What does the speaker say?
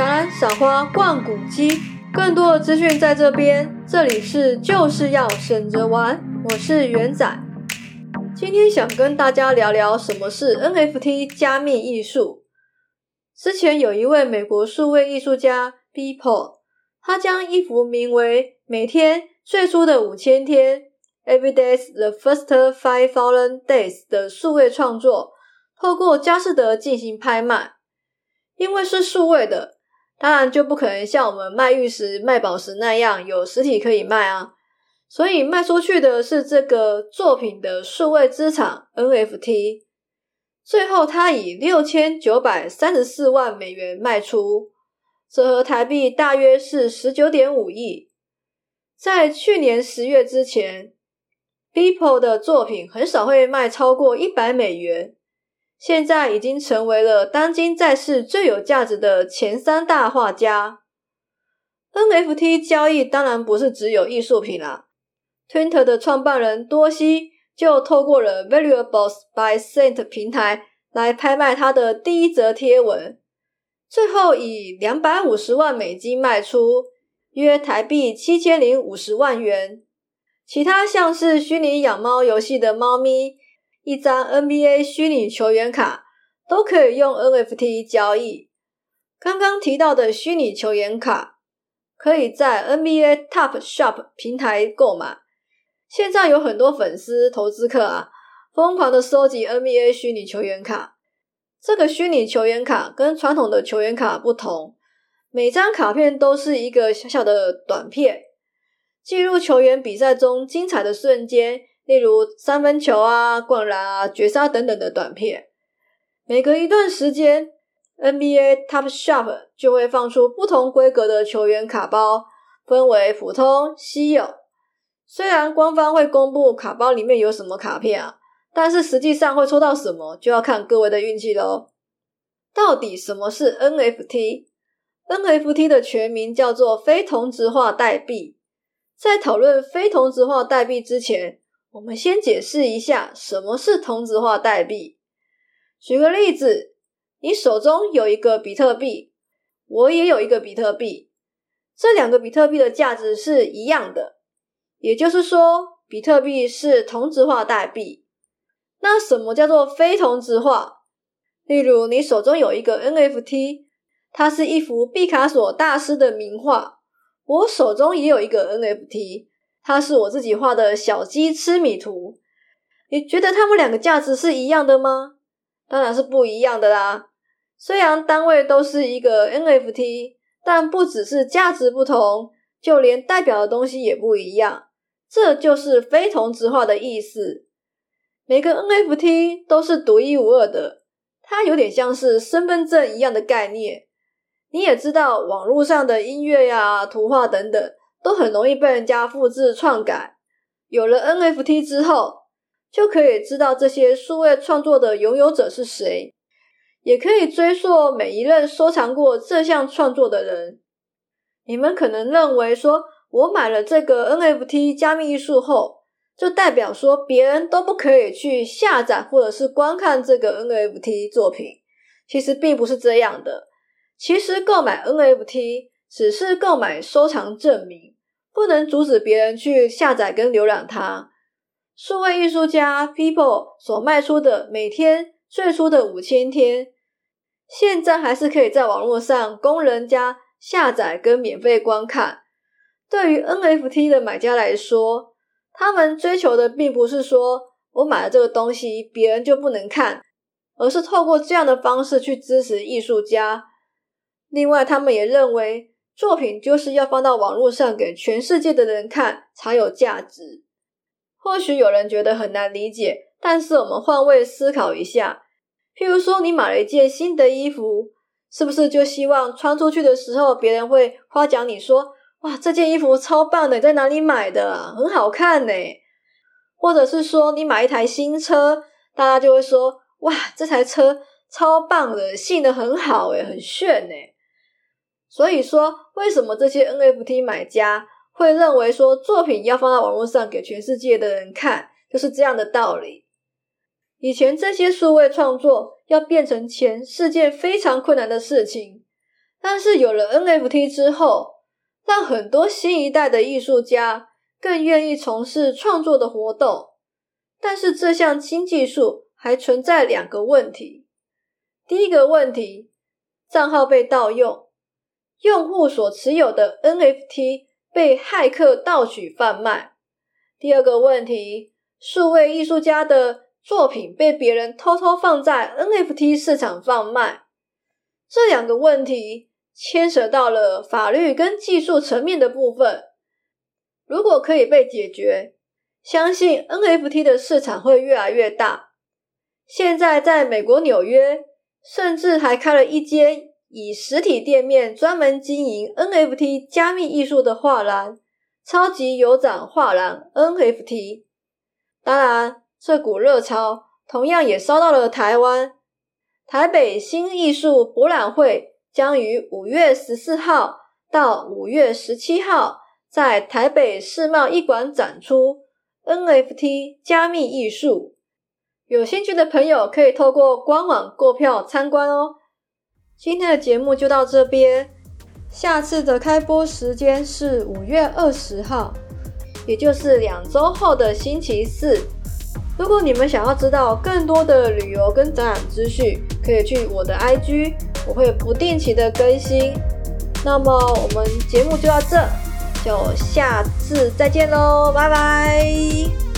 赏兰、赏花、逛古迹，更多的资讯在这边。这里是就是要省着玩，我是元仔。今天想跟大家聊聊什么是 NFT 加密艺术。之前有一位美国数位艺术家 Beeple，他将一幅名为《每天最初的五千天》（Every Day's the First Five Thousand Days） 的数位创作，透过佳士得进行拍卖。因为是数位的，当然就不可能像我们卖玉石、卖宝石那样有实体可以卖啊。所以卖出去的是这个作品的数位资产 NFT。最后，他以六千九百三十四万美元卖出，折合台币大约是十九点五亿。在去年十月之前，Beeple 的作品很少会卖超过一百美元。现在已经成为了当今在世最有价值的前三大画家。NFT 交易当然不是只有艺术品啦。Twitter 的创办人多西就透过了 Valuables by Saint 平台来拍卖他的第一则贴文，最后以两百五十万美金卖出，约台币七千零五十万元。其他像是虚拟养猫游戏的猫咪。一张 NBA 虚拟球员卡都可以用 NFT 交易。刚刚提到的虚拟球员卡可以在 NBA Top Shop 平台购买。现在有很多粉丝、投资客啊，疯狂的收集 NBA 虚拟球员卡。这个虚拟球员卡跟传统的球员卡不同，每张卡片都是一个小小的短片，记录球员比赛中精彩的瞬间。例如三分球啊、灌篮啊、绝杀等等的短片。每隔一段时间，NBA Top Shop 就会放出不同规格的球员卡包，分为普通、稀有。虽然官方会公布卡包里面有什么卡片啊，但是实际上会抽到什么，就要看各位的运气喽。到底什么是 NFT？NFT 的全名叫做非同质化代币。在讨论非同质化代币之前，我们先解释一下什么是同质化代币。举个例子，你手中有一个比特币，我也有一个比特币，这两个比特币的价值是一样的，也就是说，比特币是同质化代币。那什么叫做非同质化？例如，你手中有一个 NFT，它是一幅毕卡索大师的名画，我手中也有一个 NFT。它是我自己画的小鸡吃米图，你觉得它们两个价值是一样的吗？当然是不一样的啦。虽然单位都是一个 NFT，但不只是价值不同，就连代表的东西也不一样。这就是非同质化的意思。每个 NFT 都是独一无二的，它有点像是身份证一样的概念。你也知道，网络上的音乐呀、图画等等。都很容易被人家复制篡改。有了 NFT 之后，就可以知道这些数位创作的拥有者是谁，也可以追溯每一任收藏过这项创作的人。你们可能认为说，我买了这个 NFT 加密艺术后，就代表说别人都不可以去下载或者是观看这个 NFT 作品。其实并不是这样的。其实购买 NFT。只是购买收藏证明，不能阻止别人去下载跟浏览它。数位艺术家 People 所卖出的每天最初的五千天，现在还是可以在网络上供人家下载跟免费观看。对于 NFT 的买家来说，他们追求的并不是说我买了这个东西，别人就不能看，而是透过这样的方式去支持艺术家。另外，他们也认为。作品就是要放到网络上给全世界的人看才有价值。或许有人觉得很难理解，但是我们换位思考一下，譬如说你买了一件新的衣服，是不是就希望穿出去的时候别人会夸奖你说：“哇，这件衣服超棒的，在哪里买的？很好看呢。”或者是说你买一台新车，大家就会说：“哇，这台车超棒的，性能很好诶，很炫呢。”所以说，为什么这些 NFT 买家会认为说作品要放到网络上给全世界的人看，就是这样的道理。以前这些数位创作要变成钱是件非常困难的事情，但是有了 NFT 之后，让很多新一代的艺术家更愿意从事创作的活动。但是这项新技术还存在两个问题。第一个问题，账号被盗用，用户所持有的 NFT 被骇客盗取贩卖。第二个问题，数位艺术家的作品被别人偷偷放在 NFT 市场贩卖。这两个问题牵扯到了法律跟技术层面的部分，如果可以被解决，相信 NFT 的市场会越来越大。现在在美国纽约，甚至还开了一间以实体店面专门经营 NFT 加密艺术的画廊——超级有展画廊 NFT。当然，这股热潮同样也烧到了台湾。台北新艺术博览会将于五月十四号到五月十七号在台北世贸一馆展出 NFT 加密艺术，有兴趣的朋友可以透过官网购票参观哦。今天的节目就到这边，下次的开播时间是五月二十号，也就是两周后的星期四。如果你们想要知道更多的旅游跟展览资讯，可以去我的 IG，我会不定期的更新。那么我们节目就到这，就下次再见喽，拜拜。